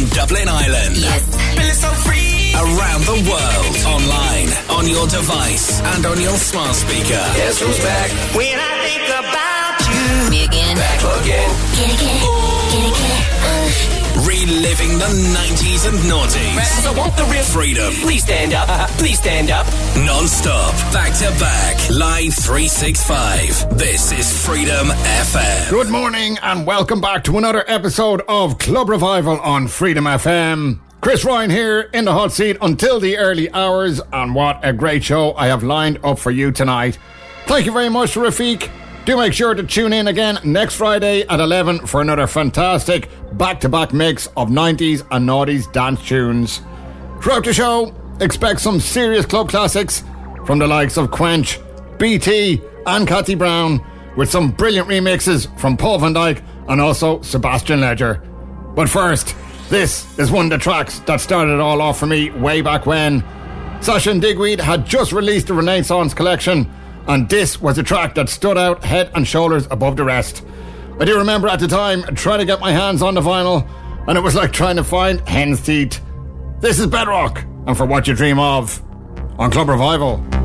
from Dublin Ireland. Yes. So Around the world, online, on your device, and on your smart speaker. Guess who's back? When I think about you. Me again. Back again. Get it, get it. Get it, get it. Uh. Reliving the 90s and noughties. I want the real Freedom. Please stand up. Please stand up. Non-stop. Back to back. Live 365. This is Freedom FM. Good morning and welcome back to another episode of Club Revival on Freedom FM. Chris Ryan here in the hot seat until the early hours, and what a great show I have lined up for you tonight. Thank you very much, Rafiq. Do make sure to tune in again next Friday at 11 for another fantastic back to back mix of 90s and noughties dance tunes. Throughout the show, expect some serious club classics from the likes of Quench, BT, and Kathy Brown, with some brilliant remixes from Paul van Dyk and also Sebastien Leger. But first, this is one of the tracks that started it all off for me way back when. Sasha and Digweed had just released the Renaissance collection, and this was a track that stood out head and shoulders above the rest. I do remember at the time trying to get my hands on the vinyl, and it was like trying to find hen's teeth. This is Bedrock, and for what you dream of, on Club Revival. Revival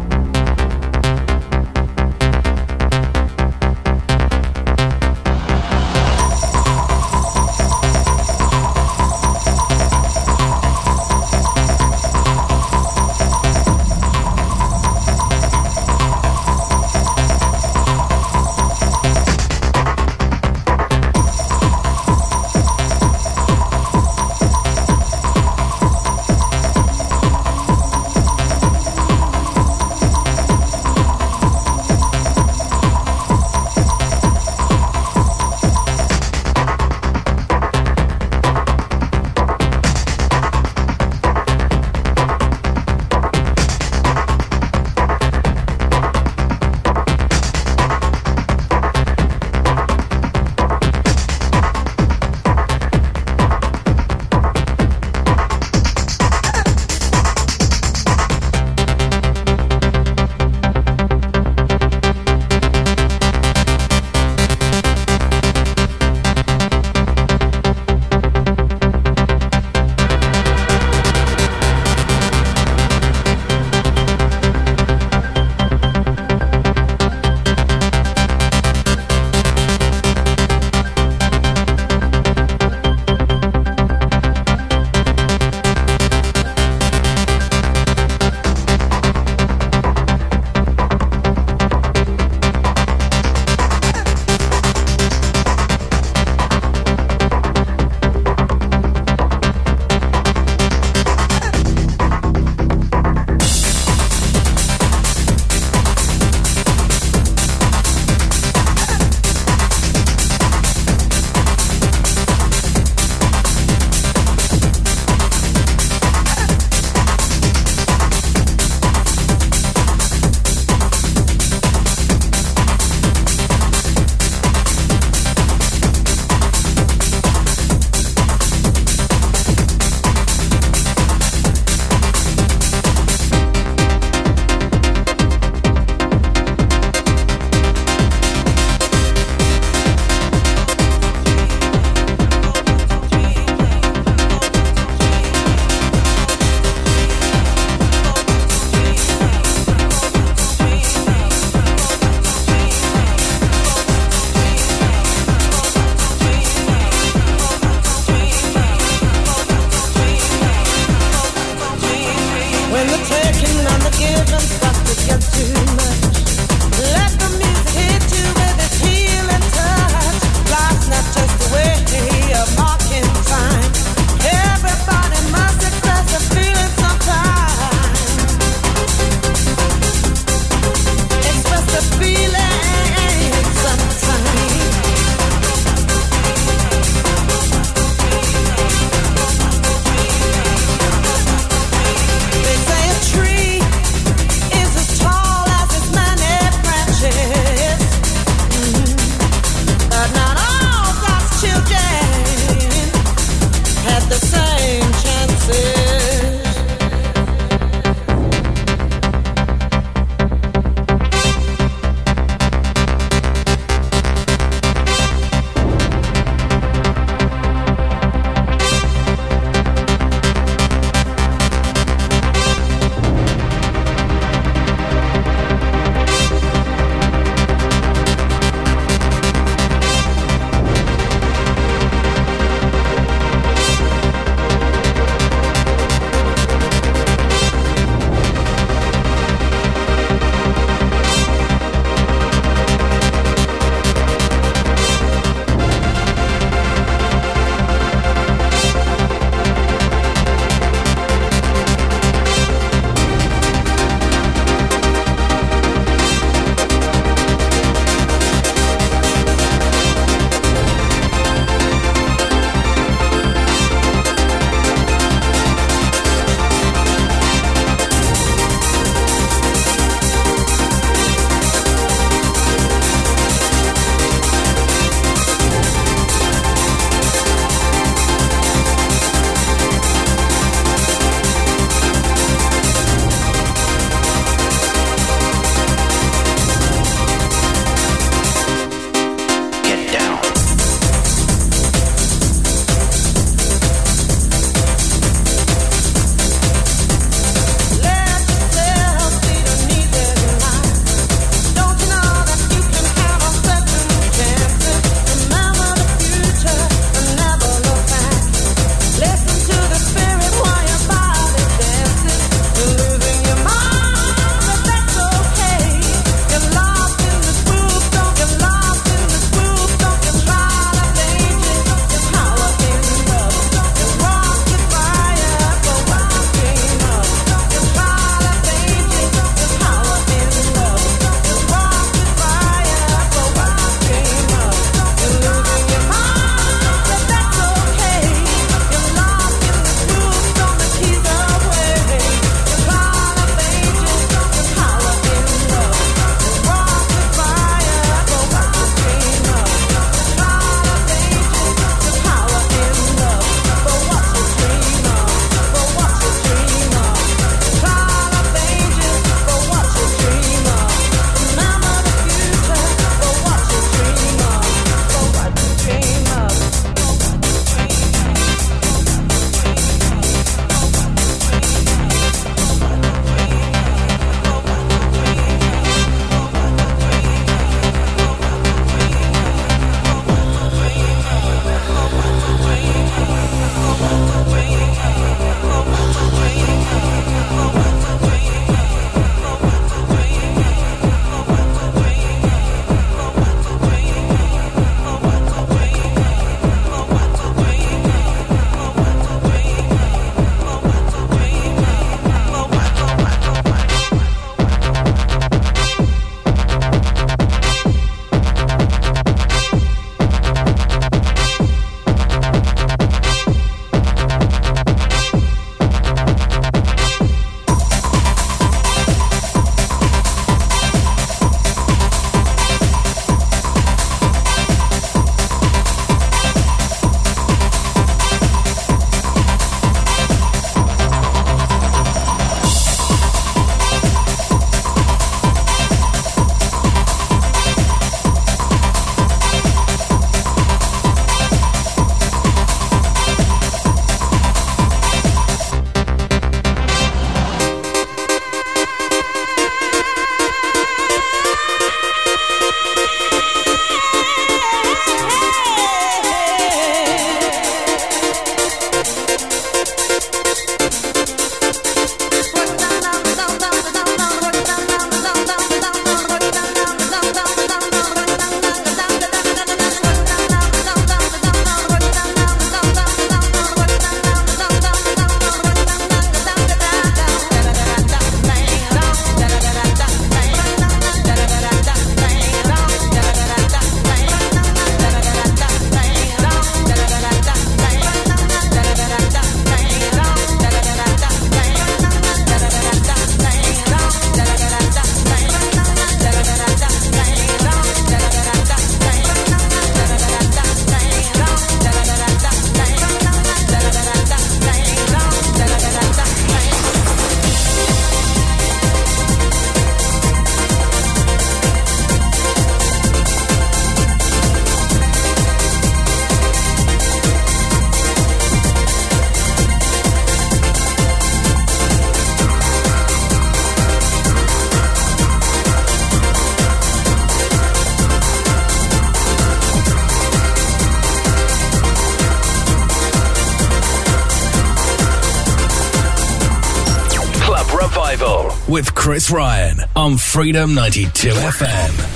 Chris Ryan on Freedom 92 FM.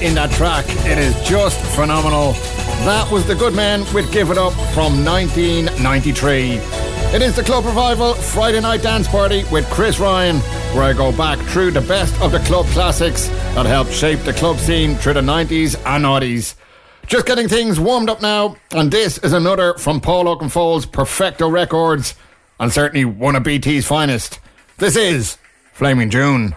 In that track. It is just phenomenal. That was The Goodmen with Give It Up from 1993. It is the Club Revival Friday Night Dance Party with Chris Ryan, where I go back through the best of the club classics that helped shape the club scene through the 90s and 90s. Just getting things warmed up now, and this is another from Paul Oakenfold's Perfecto Records, and certainly one of BT's finest. This is Flaming June.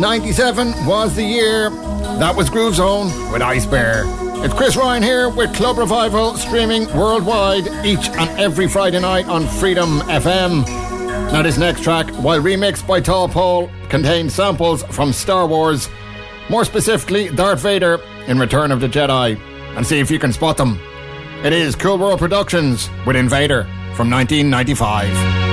1997 was the year. That was Groove Zone with Eisbaer. It's Chris Ryan here with Club Revival streaming worldwide each and every Friday night on Freedom FM. Now, this next track, while remixed by Tall Paul, contains samples from Star Wars, more specifically Darth Vader in Return of the Jedi, and see if you can spot them. It is Koolworld Productions with Invader from 1995.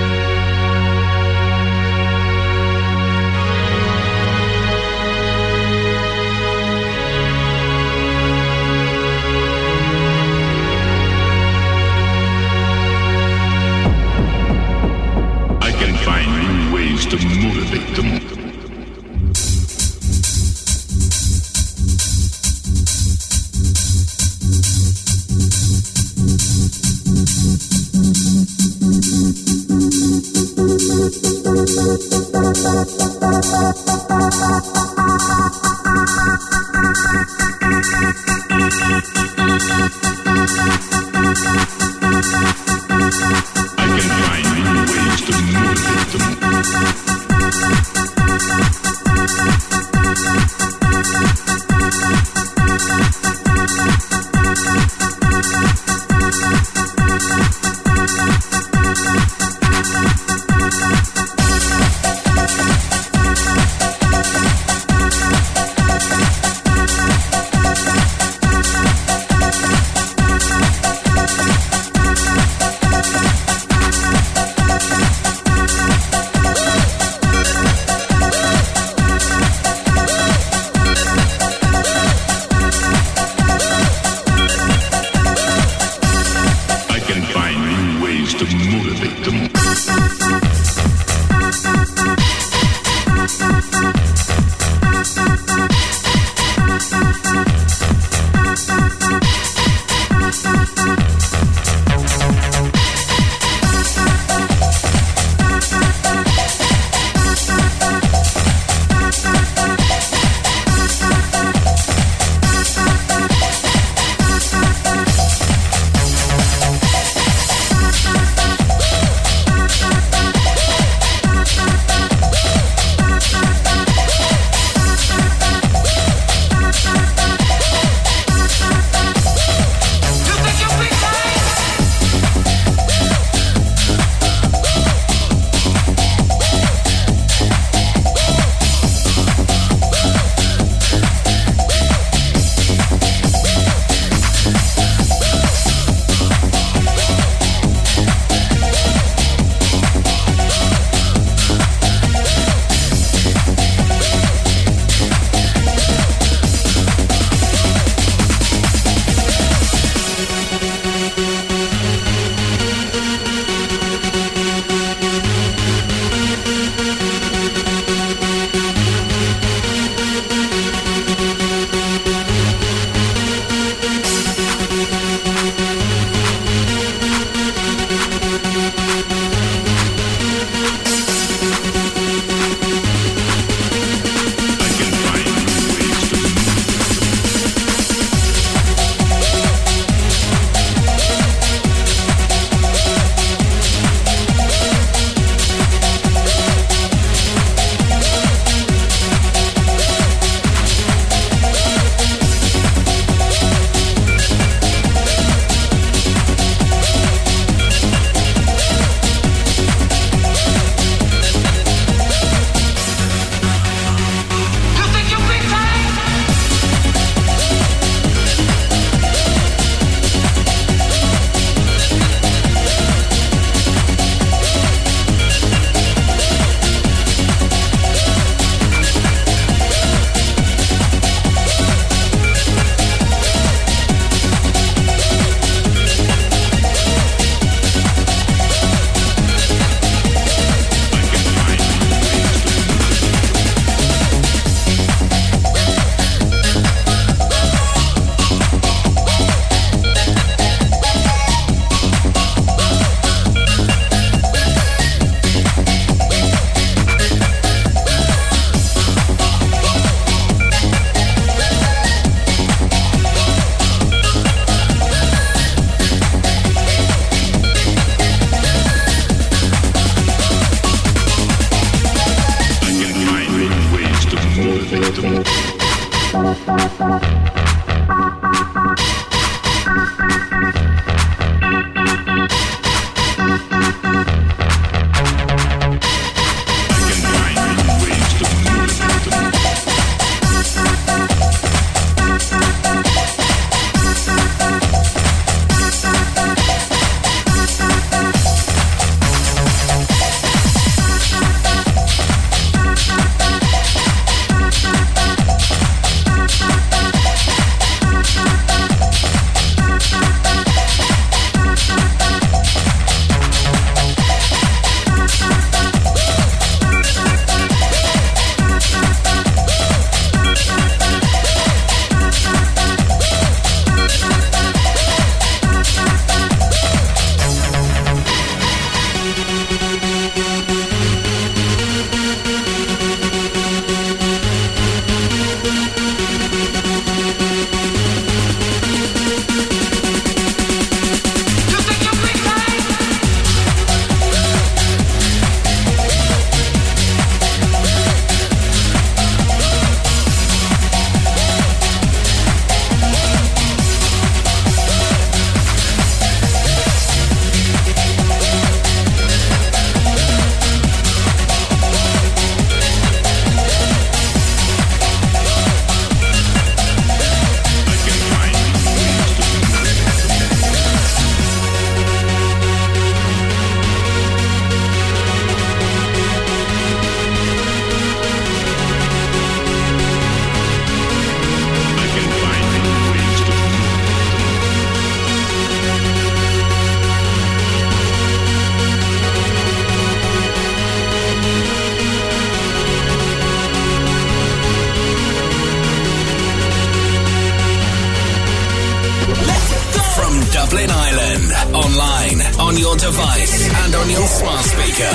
Dublin Island. Online, on your device, and on your smart speaker.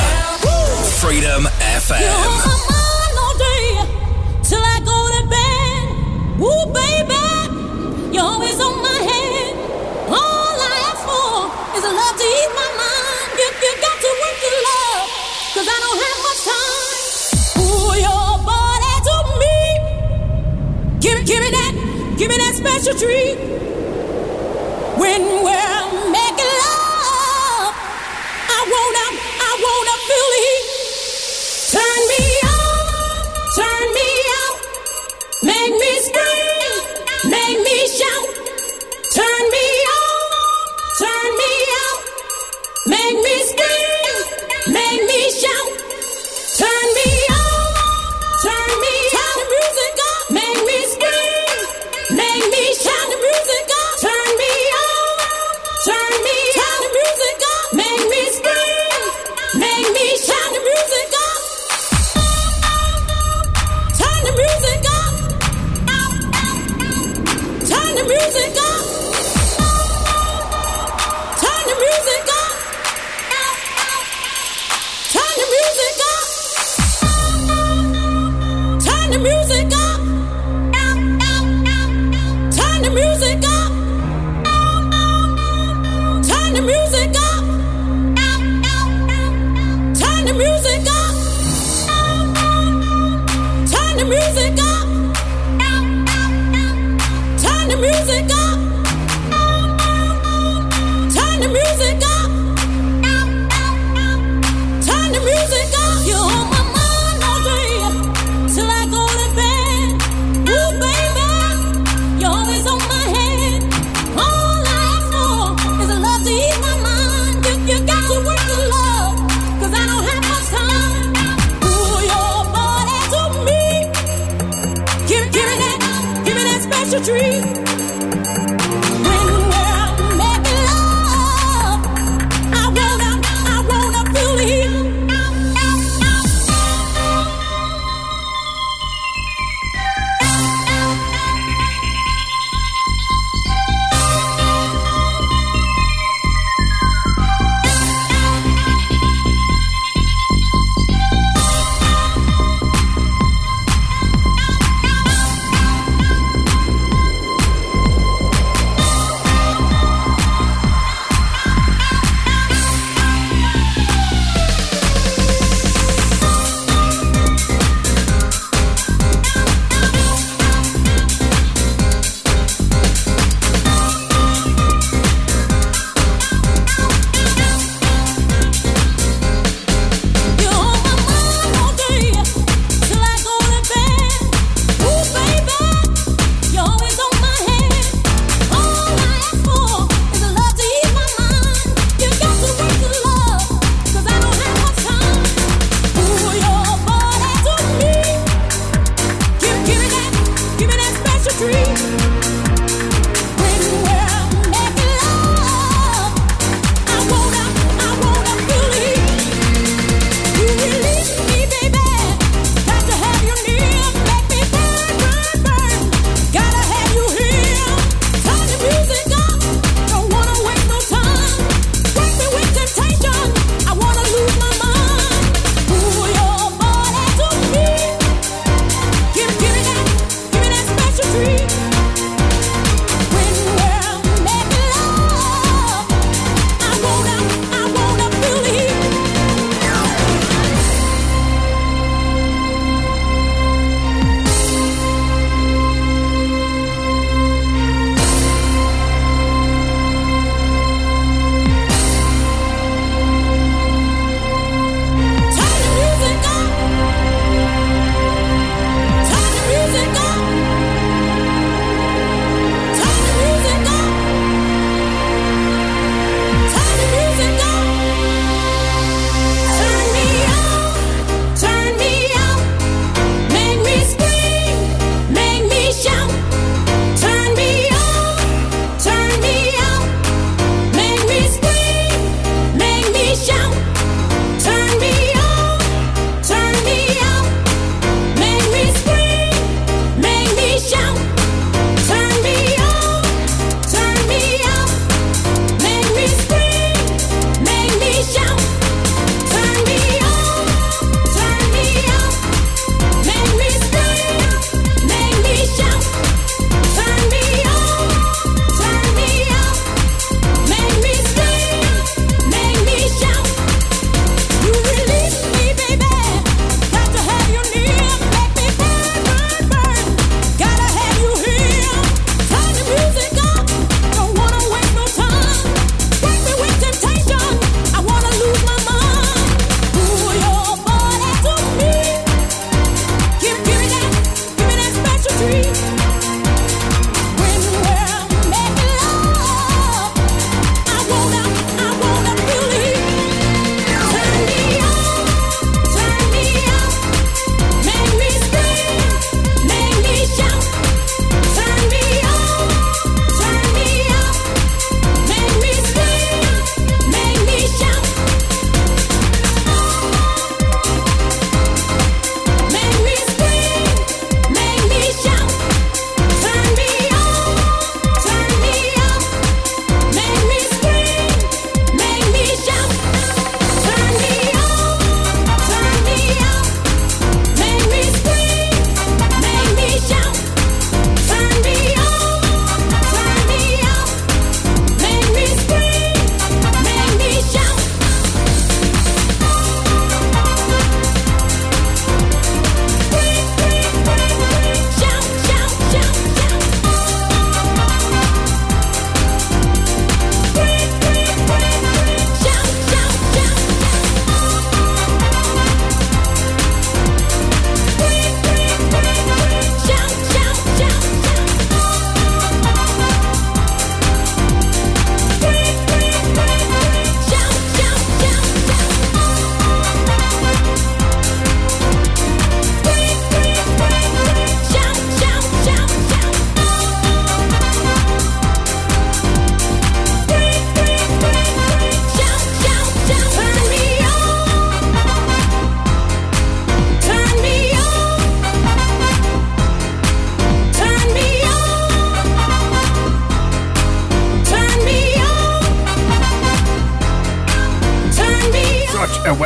Freedom FM. Till I go to bed. Baby, you're always on my head. All I ask for is love to ease my mind. You got to work I don't have much time. Ooh, your body to me. Give, give me that, give me that special treat when we're dream.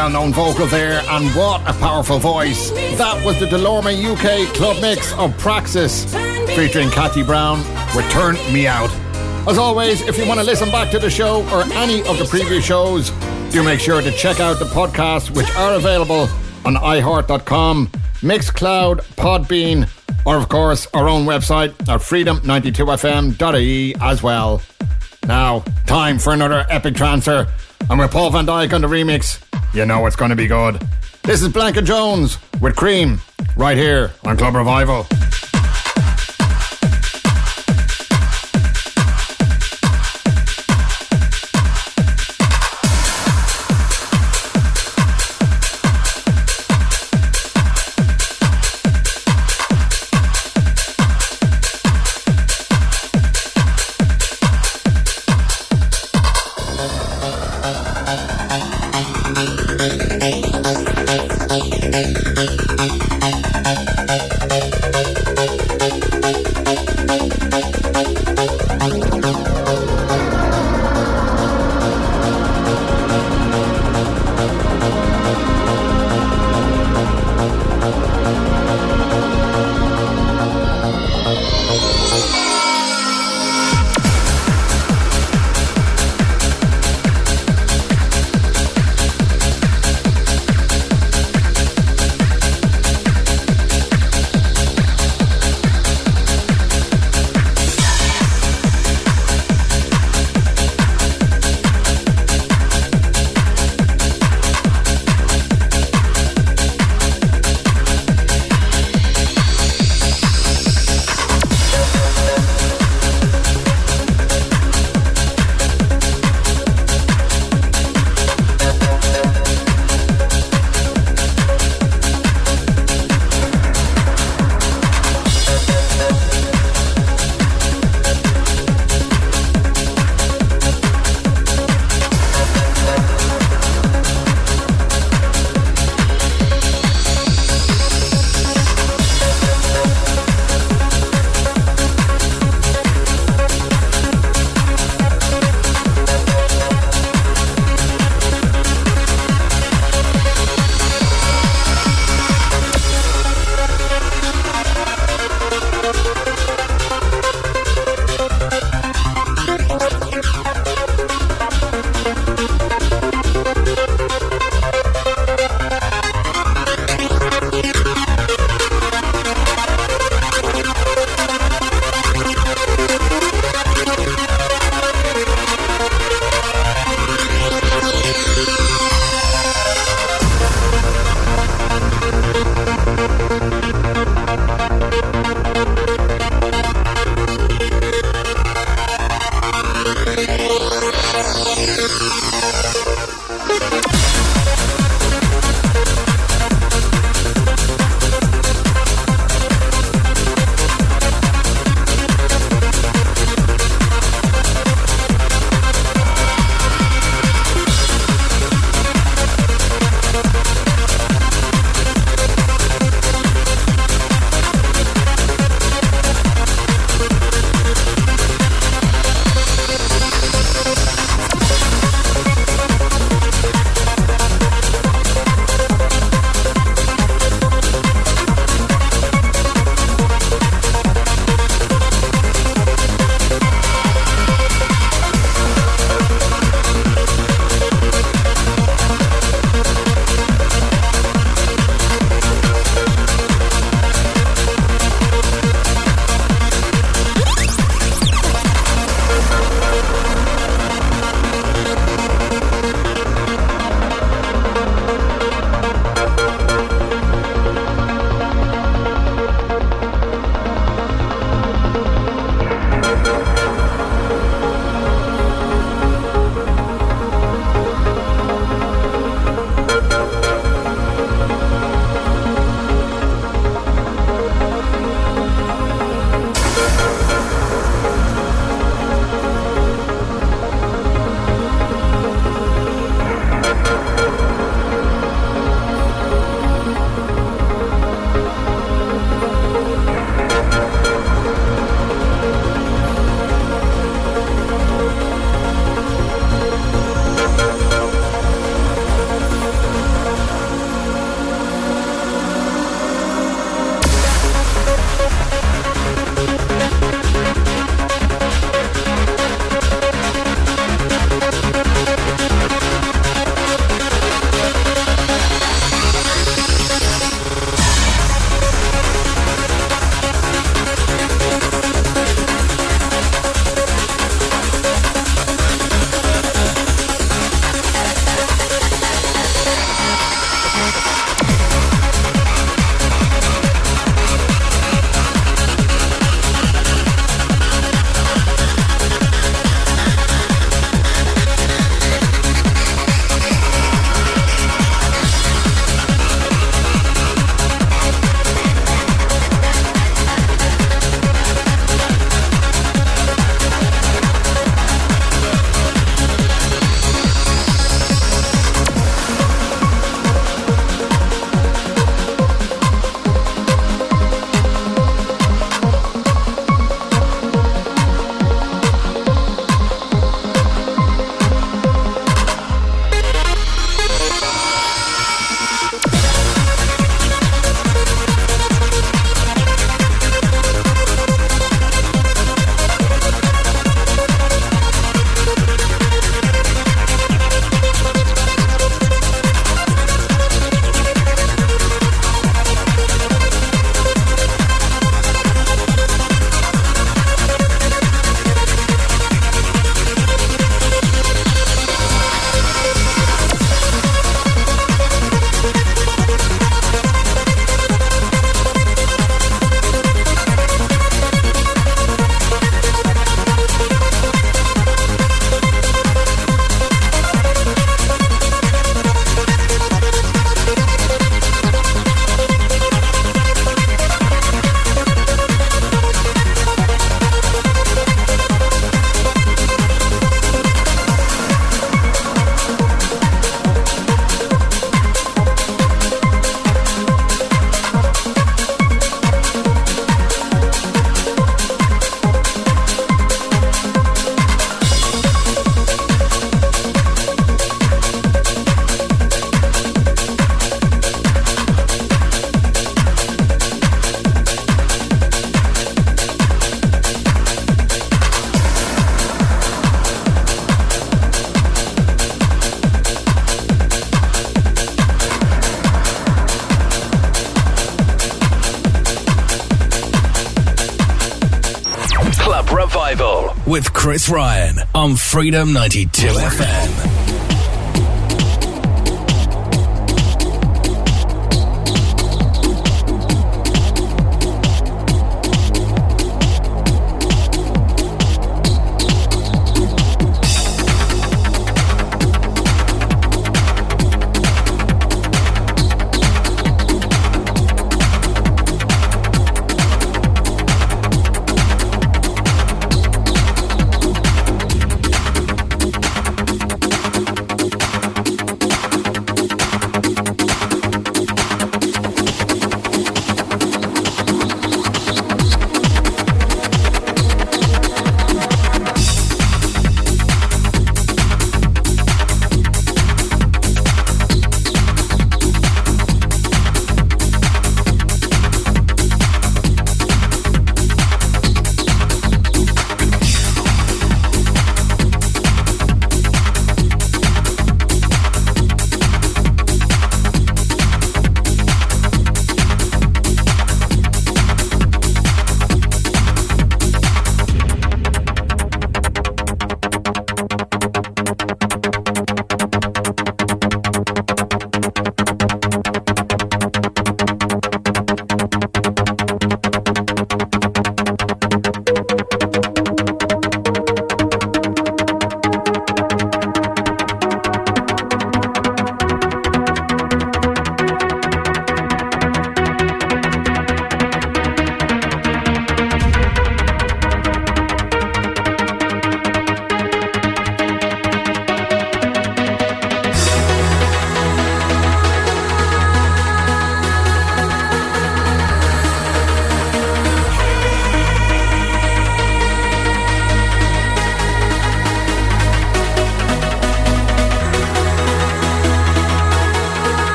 Well known vocal there, and what a powerful voice. That was the Delorme UK club mix of Praxis featuring Kathy Brown with Turn Me Out. As always, if you want to listen back to the show or any of the previous shows, do make sure to check out the podcasts which are available on iHeart.com, Mixcloud, Podbean, or of course our own website at freedom92fm.ie as well. Now, time for another epic transfer, and with Paul van Dyk on the remix, you know it's going to be good. This is Blank & Jones with Cream, right here on Club Revival. Ryan on Freedom 92 FM.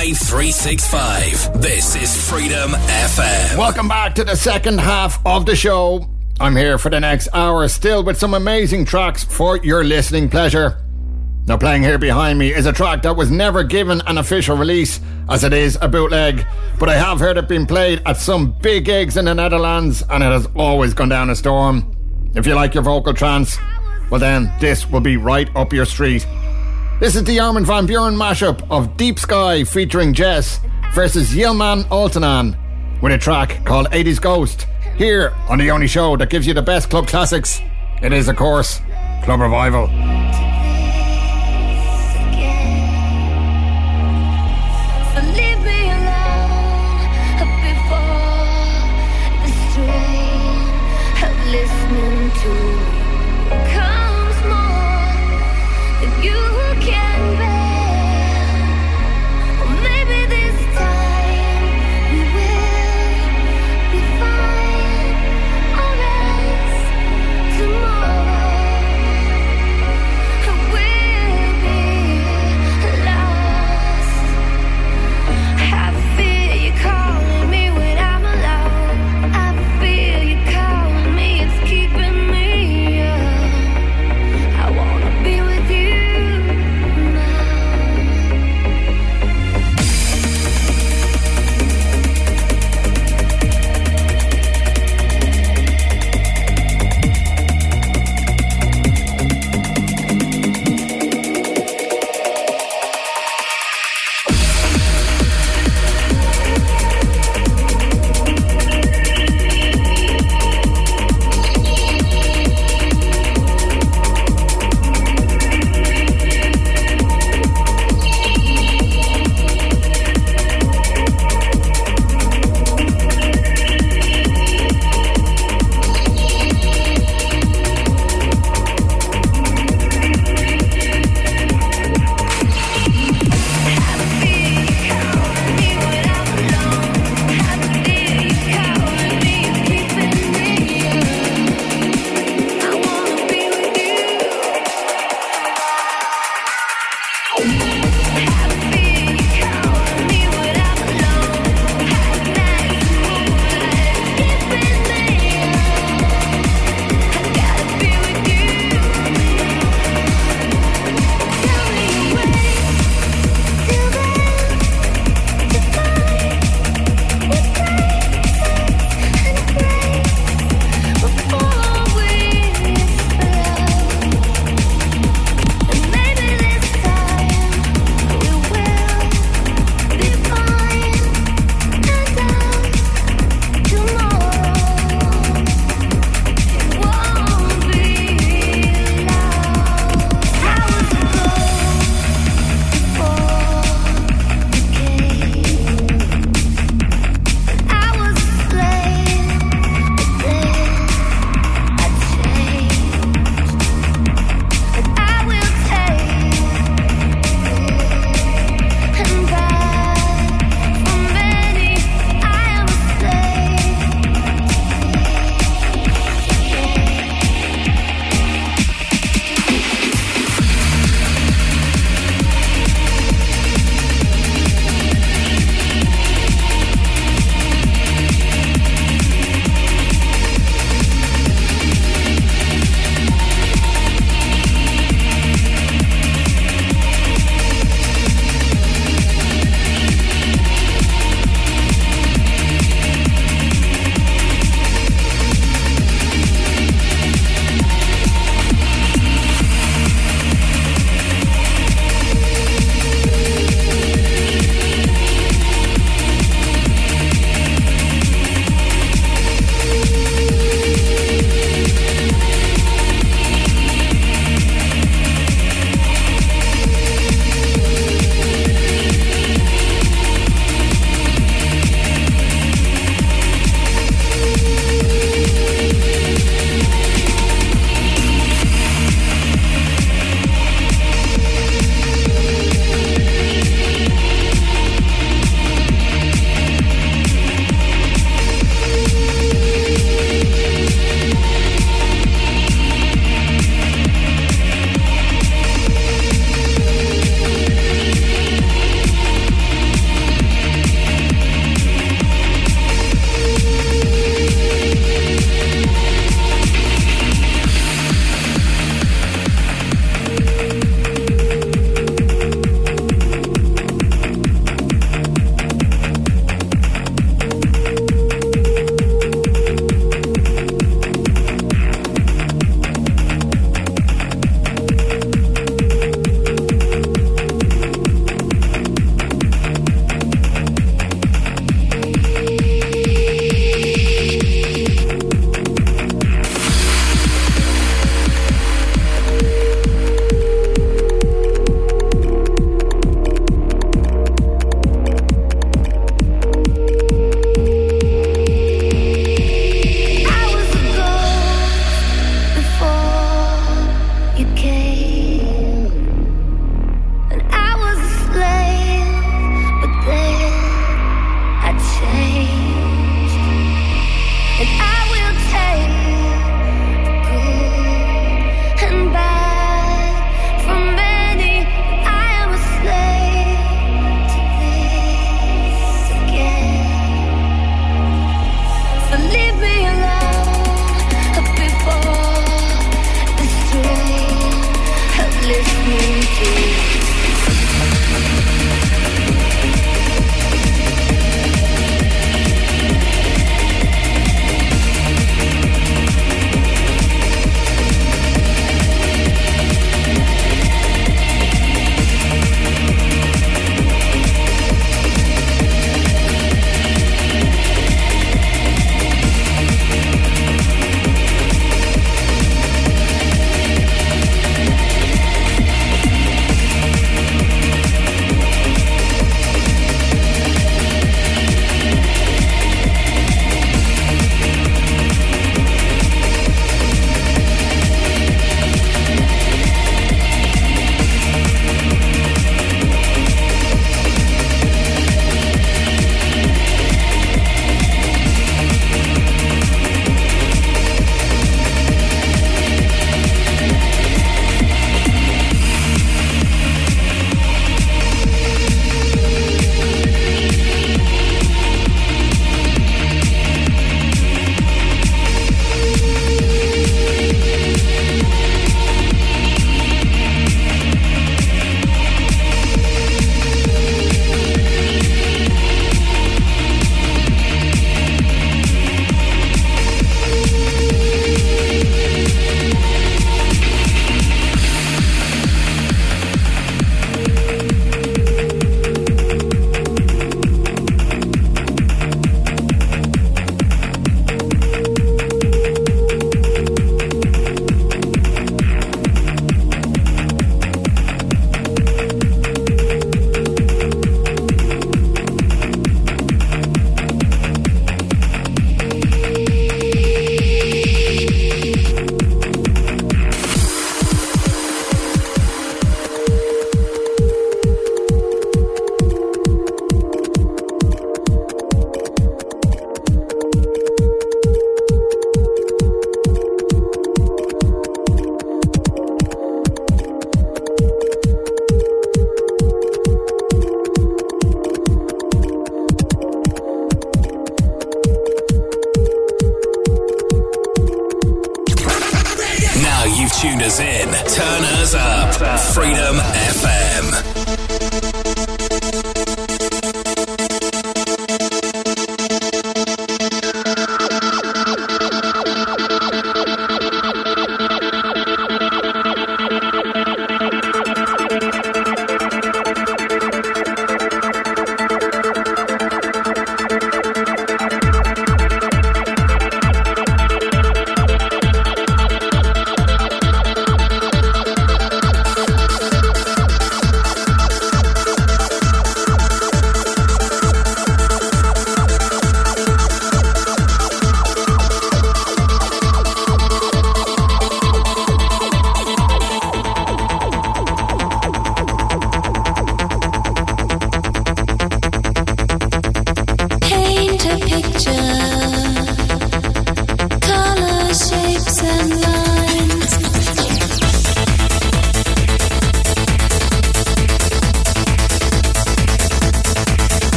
Three six five. This is Freedom FM. Welcome back to the second half of the show. I'm here for the next hour, still with some amazing tracks for your listening pleasure. Now, playing here behind me is a track that was never given an official release, as it is a bootleg, but I have heard it being played at some big gigs in the Netherlands, and it has always gone down a storm. If you like your vocal trance, well, then this will be right up your street. This is the Armin van Buuren mashup of Deep Sky featuring Jes versus Yilmaz Altanlar with a track called 80s Ghost here on the only show that gives you the best club classics. It is, of course, Club Revival.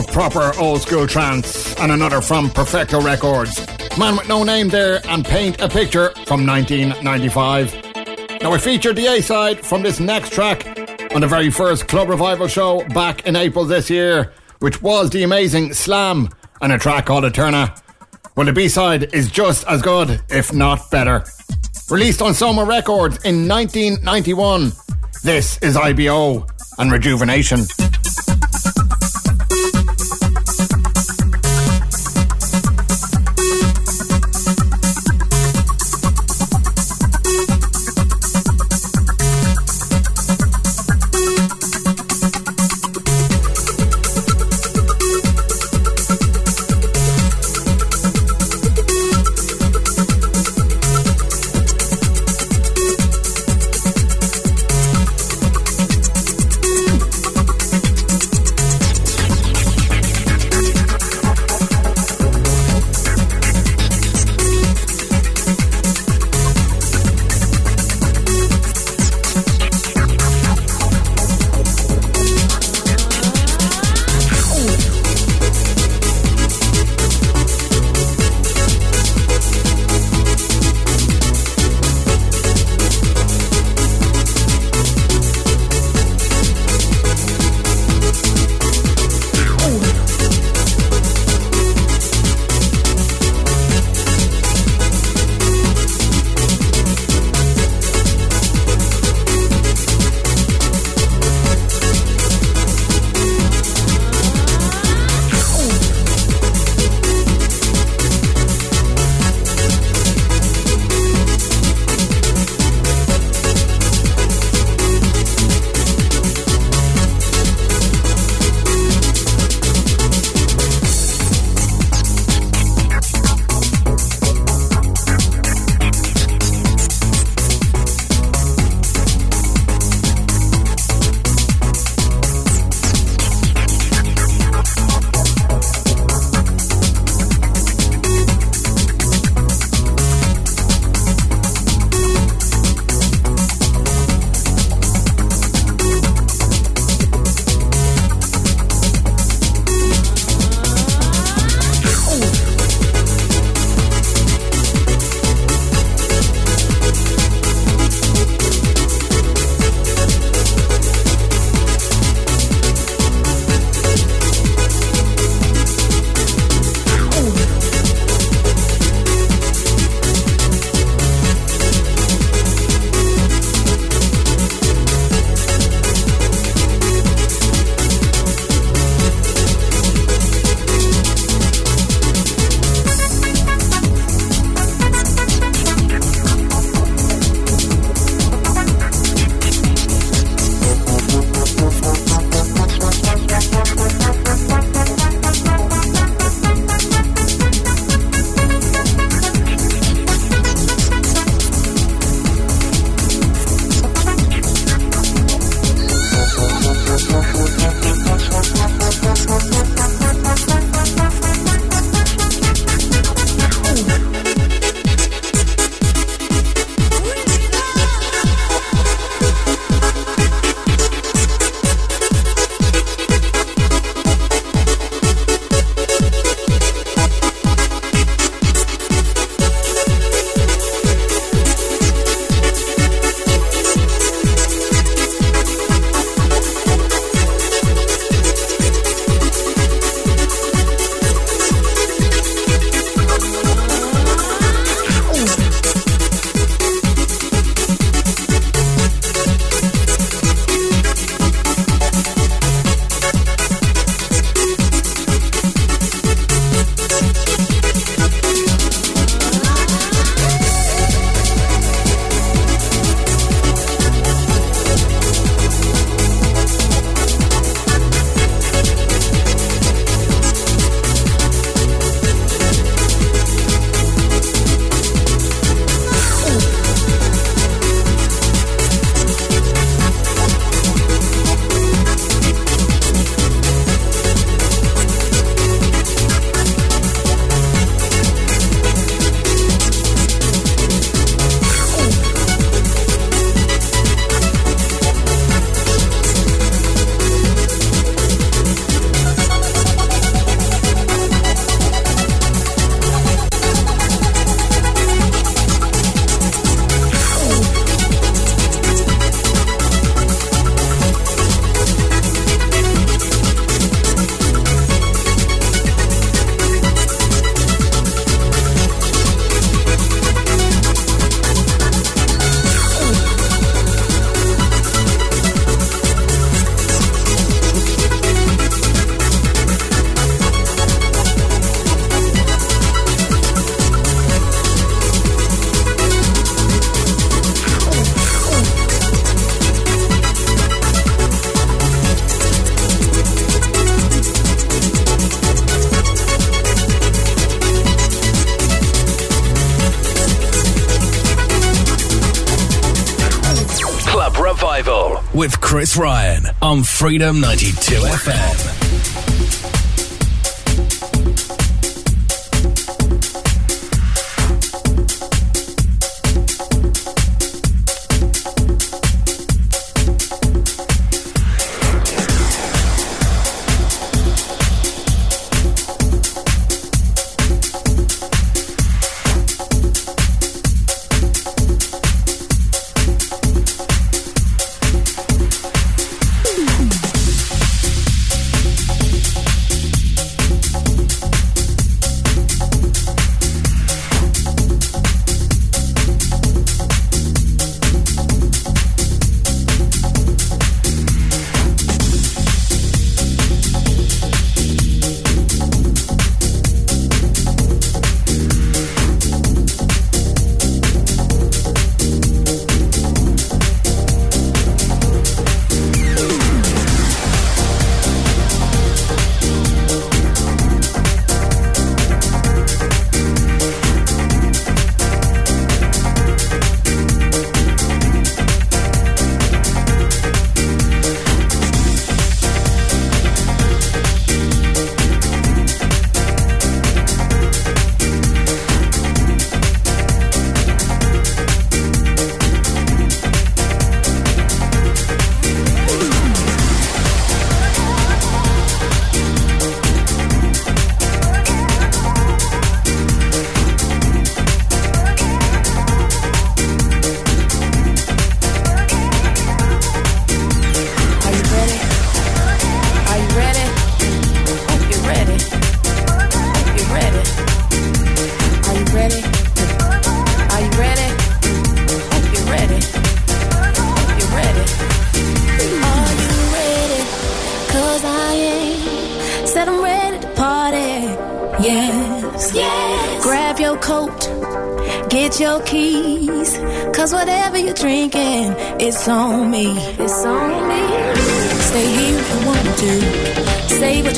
Of proper old school trance and another from Perfecto Records. Man with no name there and Paint a Picture from 1995. Now, we featured the A side from this next track on the very first Club Revival show back in April this year, which was the amazing Slam and a track called Eterna. Well, the B side is just as good, if not better. Released on Soma Records in 1991, this is IBO and Rejuvenation. Freedom 92 FM.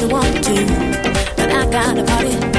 you want to, but I got a party.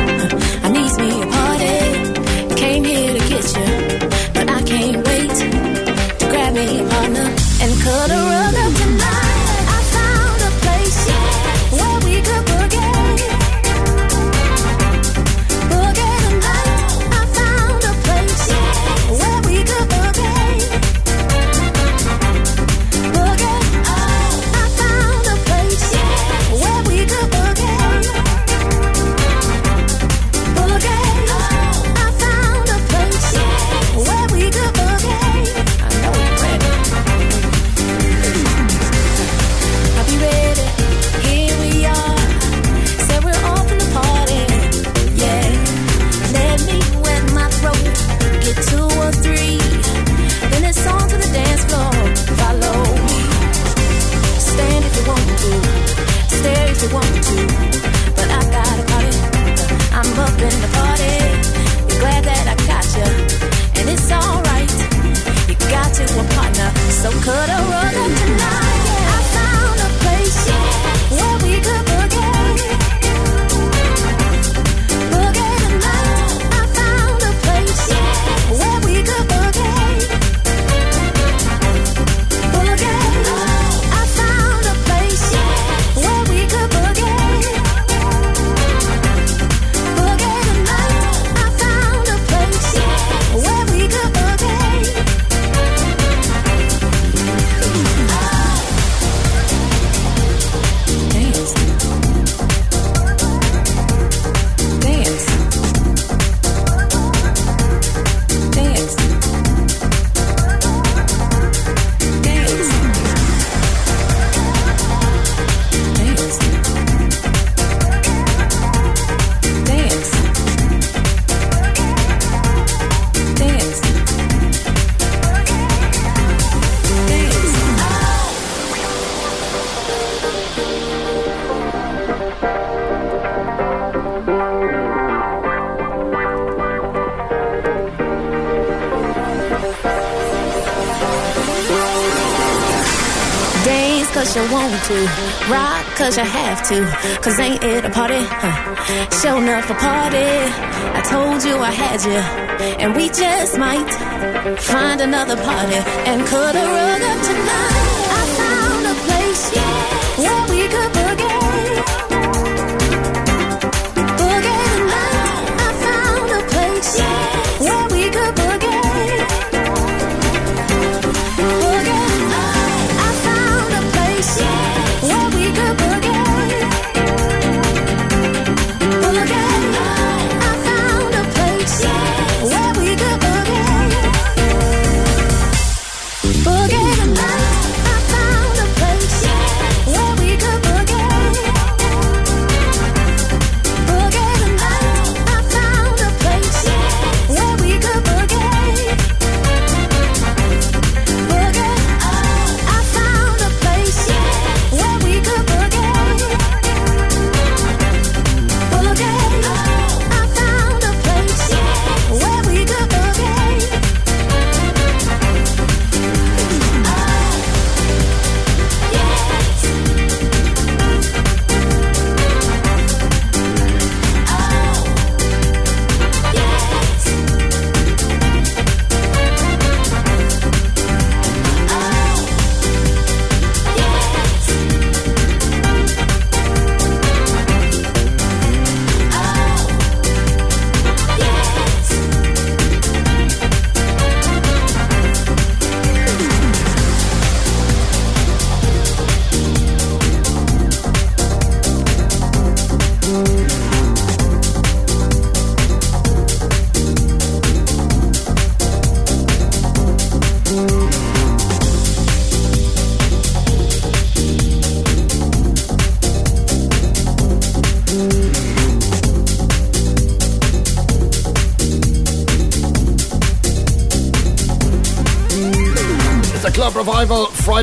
to. Cause ain't it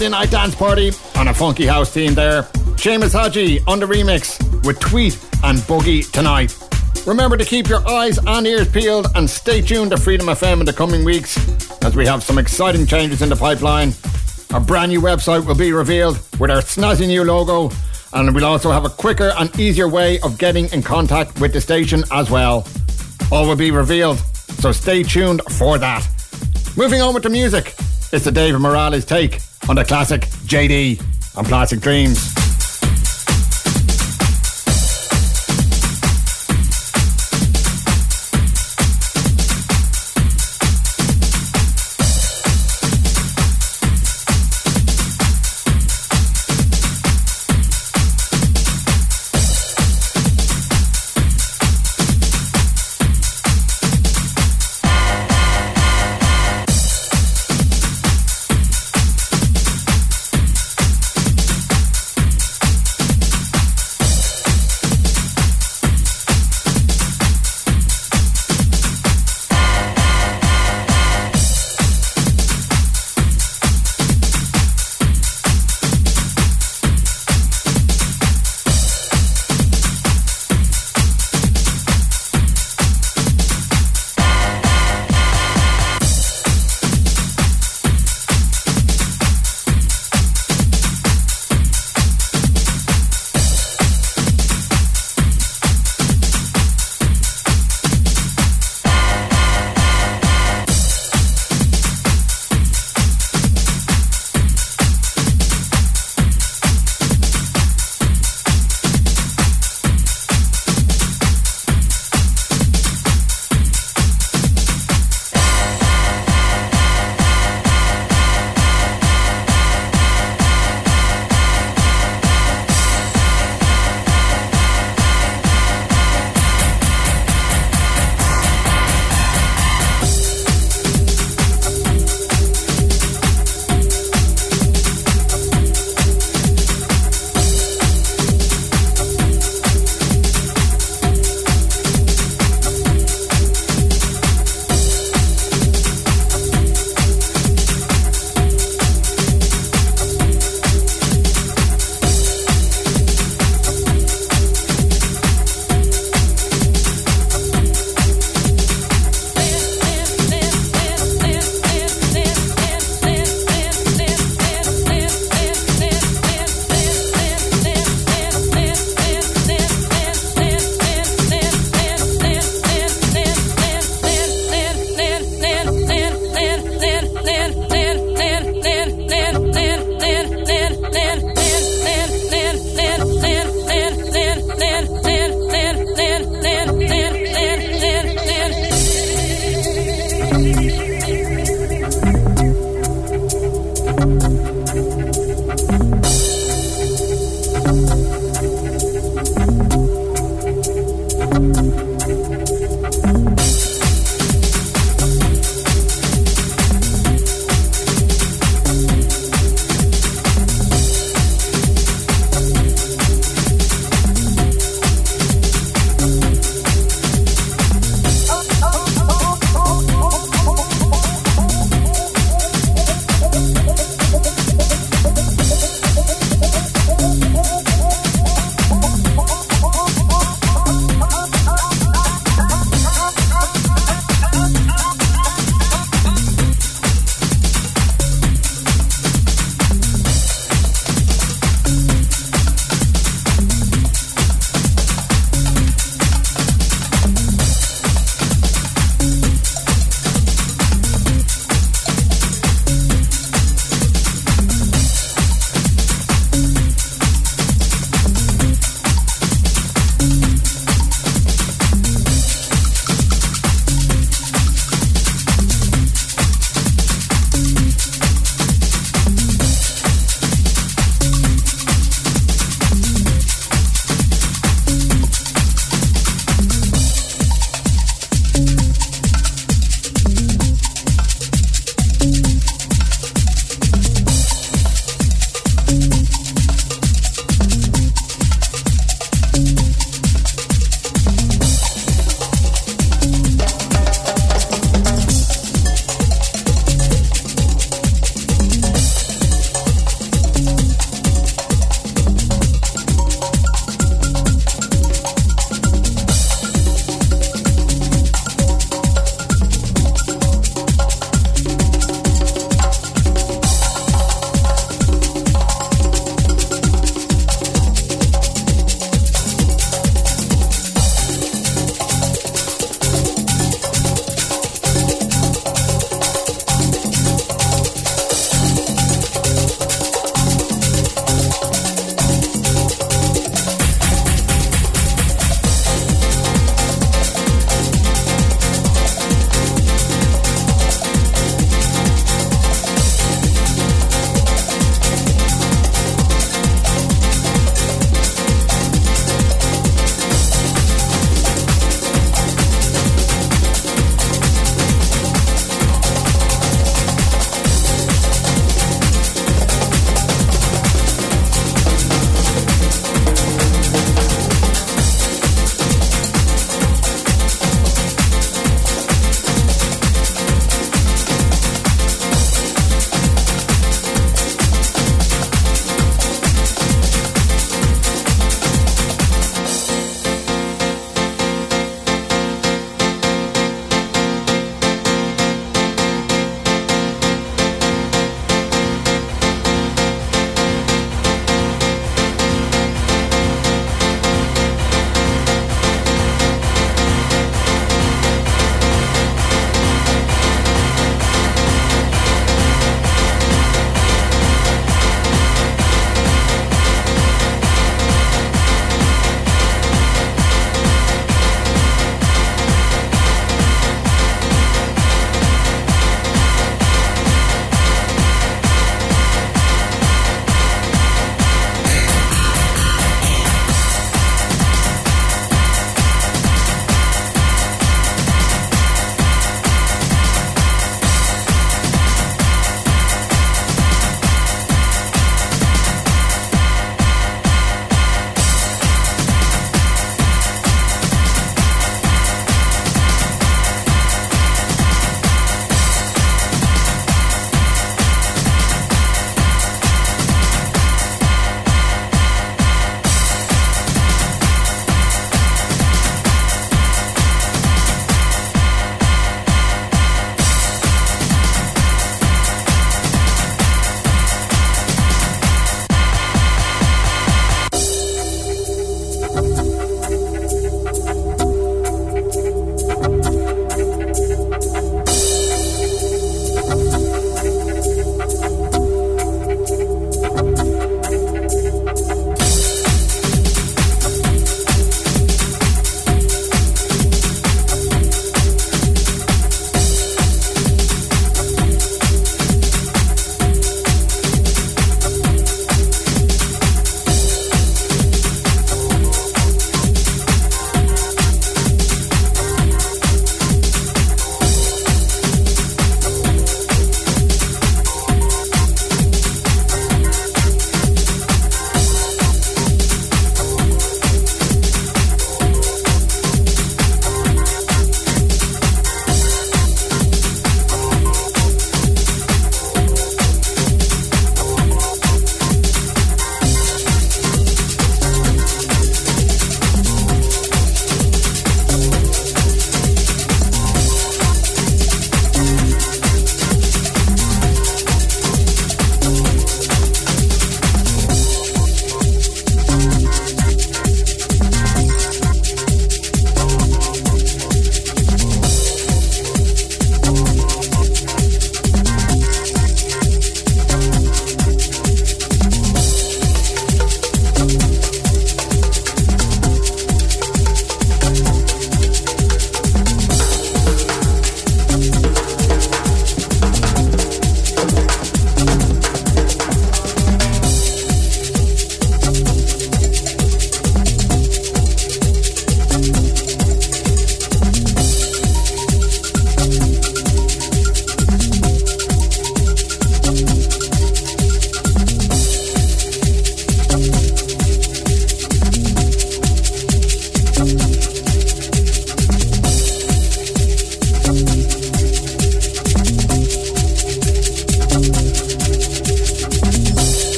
Friday night dance party on a funky house theme there. Seamus Haji on the remix with Tweet and Boogie tonight. Remember to keep your eyes and ears peeled and stay tuned to Freedom FM in the coming weeks as we have some exciting changes in the pipeline. A brand new website will be revealed with our snazzy new logo and we'll also have a quicker and easier way of getting in contact with the station as well. All will be revealed, so stay tuned for that. Moving on with the music, it's the David Morales take on the classic Jaydee on Plastic Dreams.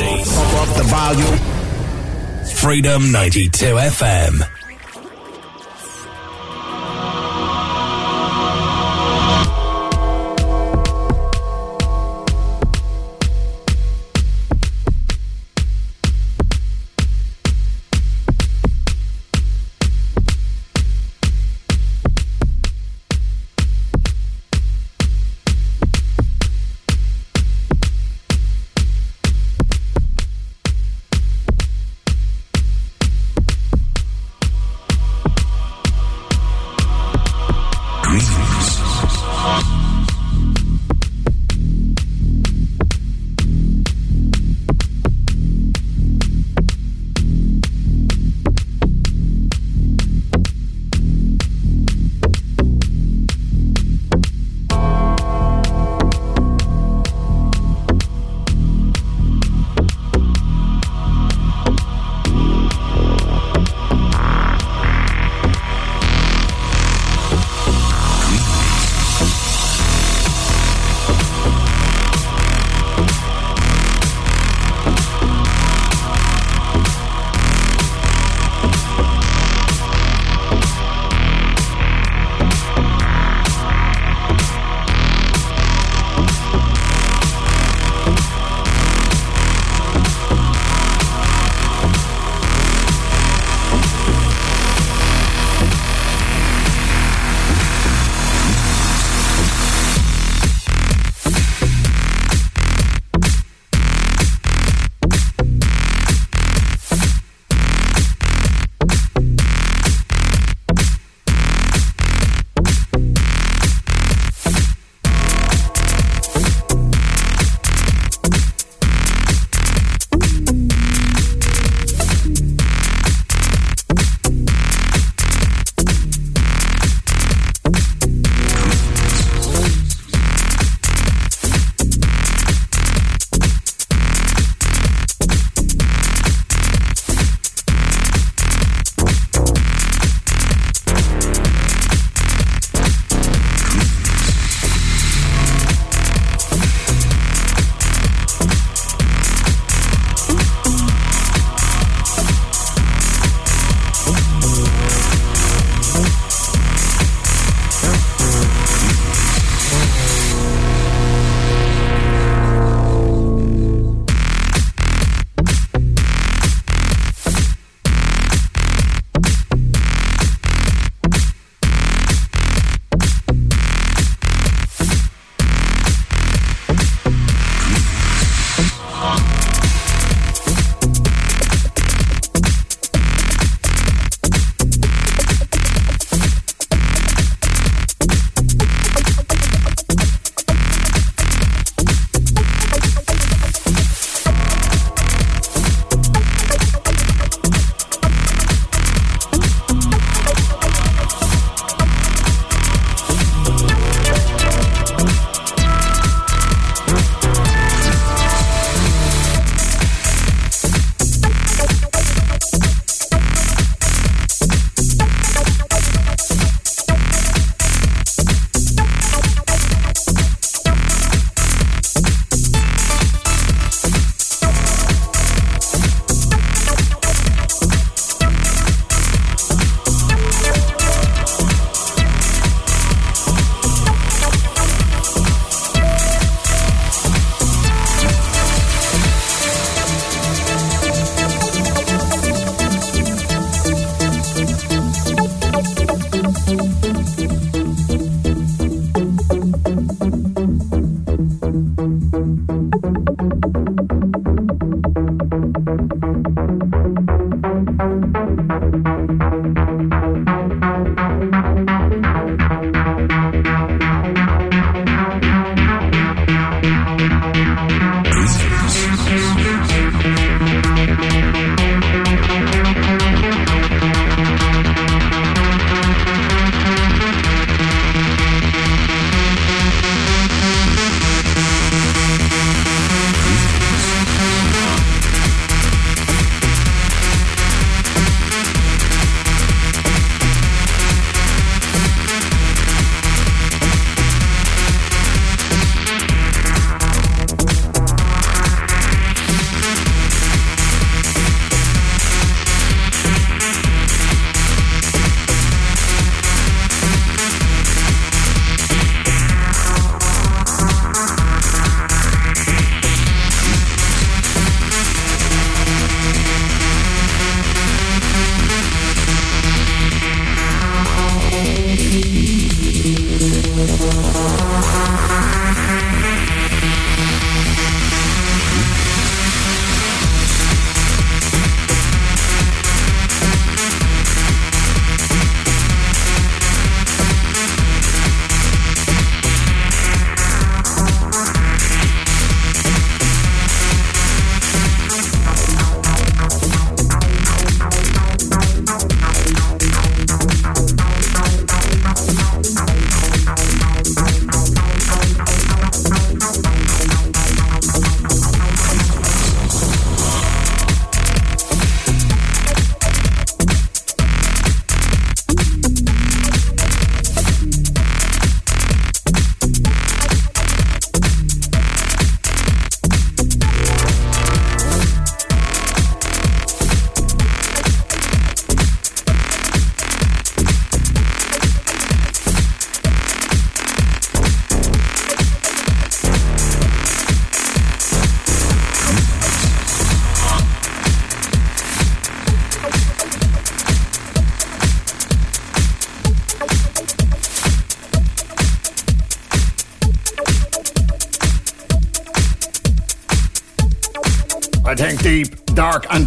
90s. Pump up the volume. Freedom 92 FM.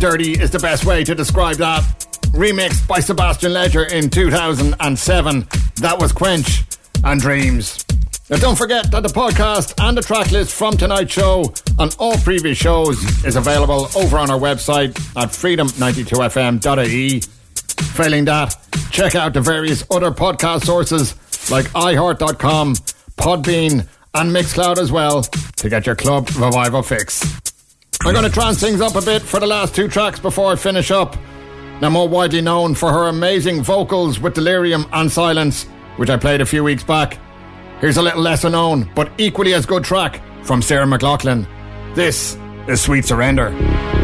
Dirty is the best way to describe that. Remixed by Sebastien Leger in 2007. That was Quench and Dreams. Now, don't forget that the podcast and the track list from tonight's show and all previous shows is available over on our website at freedom92fm.ie. Failing that, check out the various other podcast sources like iHeart.com, Podbean, and Mixcloud as well to get your club revival fix. I'm going to trance things up a bit for the last two tracks before I finish up. Now, more widely known for her amazing vocals with Delerium and Silence, which I played a few weeks back. Here's a little lesser known, but equally as good track from Sarah McLachlan. This is Sweet Surrender. Sweet surrender.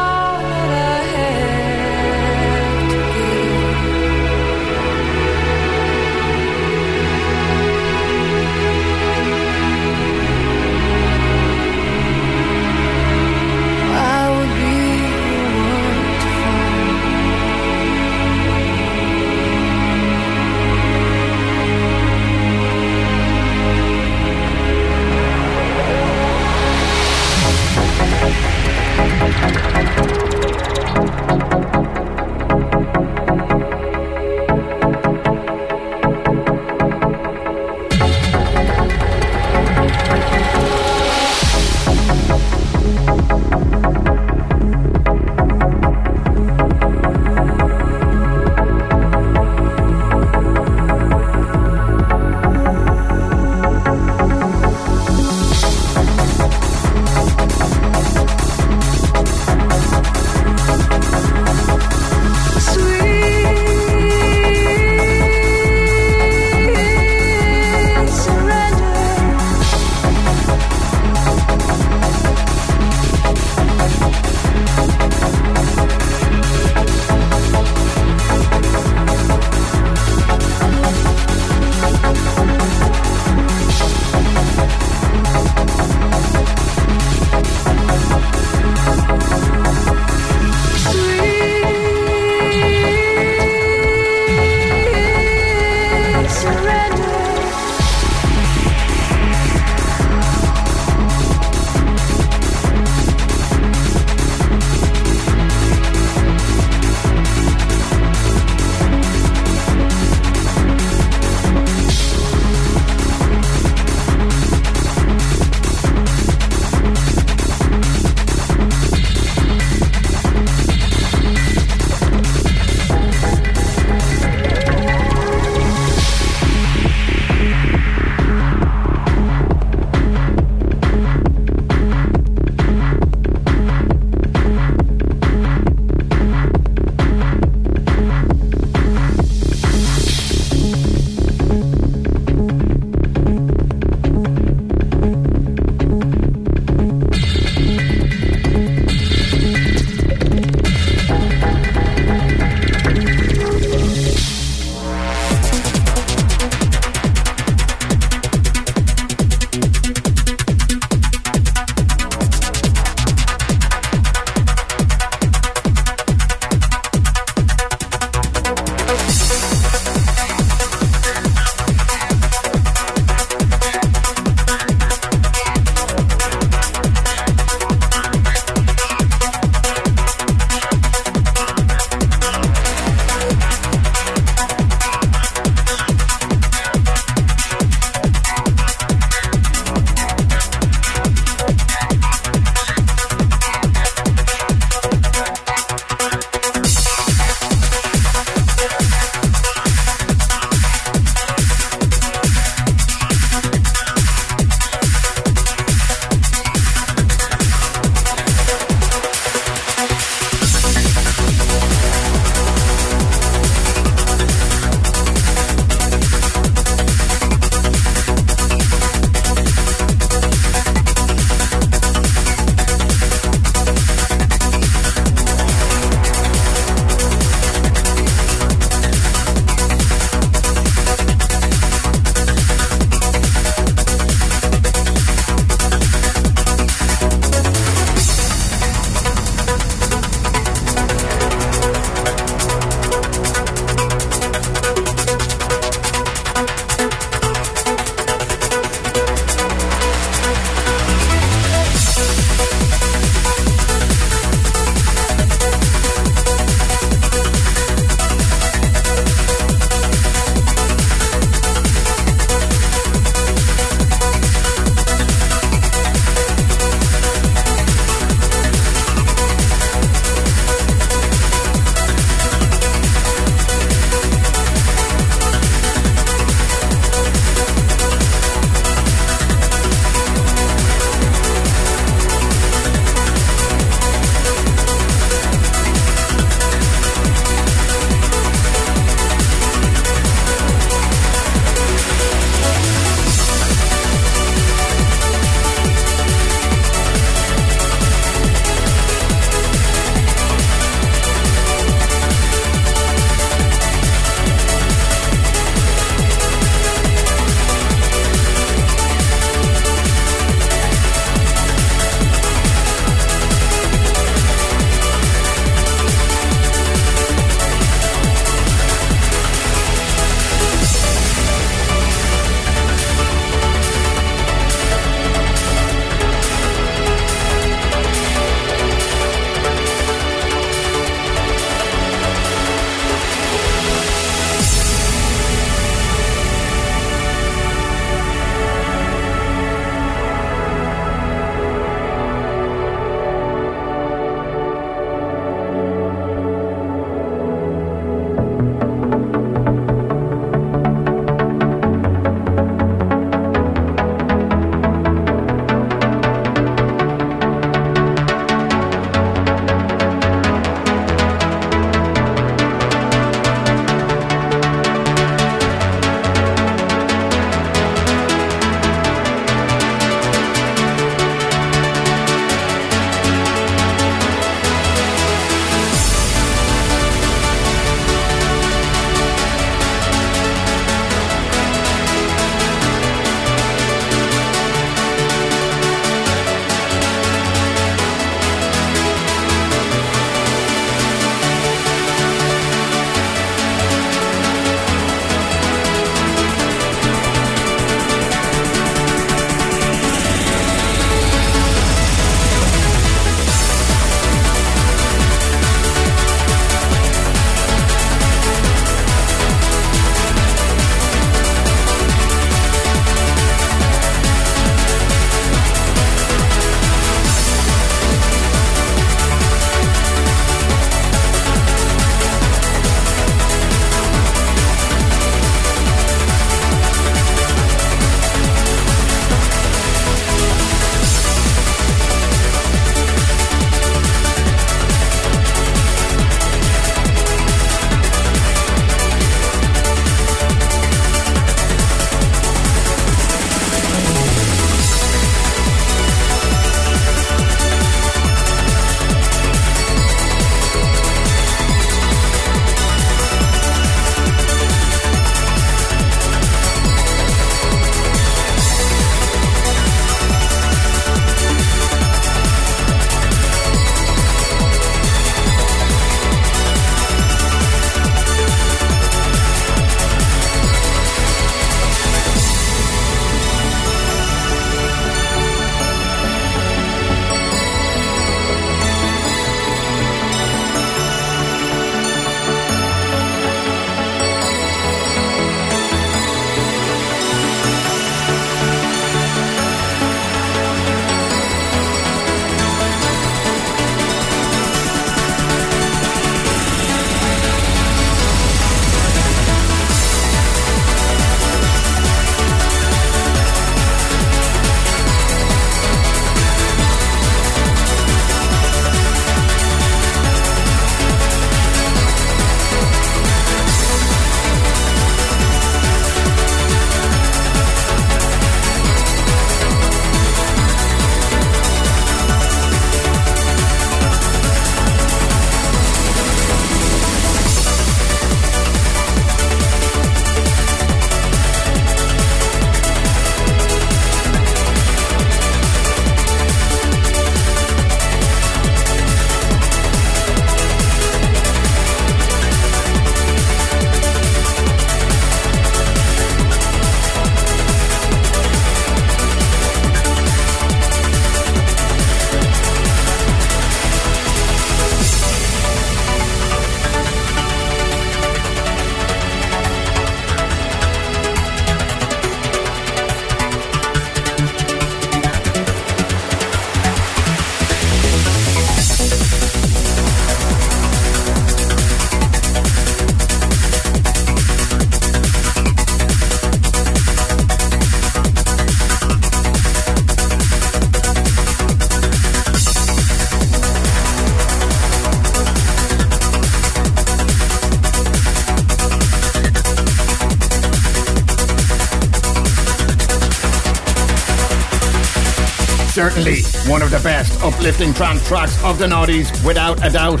One of the best uplifting trance tracks of the noughties, without a doubt.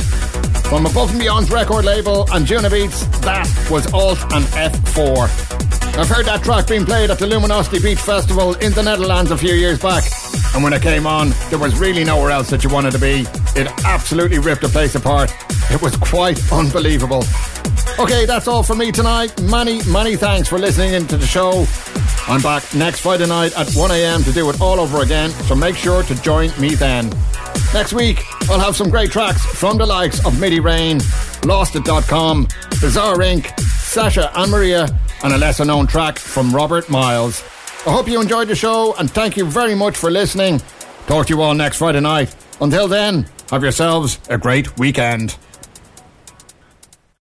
From Above and Beyond's record label Anjunabeats, that was Alt and F4. I've heard that track being played at the Luminosity Beach Festival in the Netherlands a few years back. And when it came on, there was really nowhere else that you wanted to be. It absolutely ripped the place apart. It was quite unbelievable. Okay, that's all for me tonight. Many, many thanks for listening into the show. I'm back next Friday night at 1am to do it all over again, so make sure to join me then. Next week, I'll have some great tracks from the likes of Midi Rain, Lostit.com, Bizarre Inc., Sasha and Maria, and a lesser known track from Robert Miles. I hope you enjoyed the show and thank you very much for listening. Talk to you all next Friday night. Until then, have yourselves a great weekend.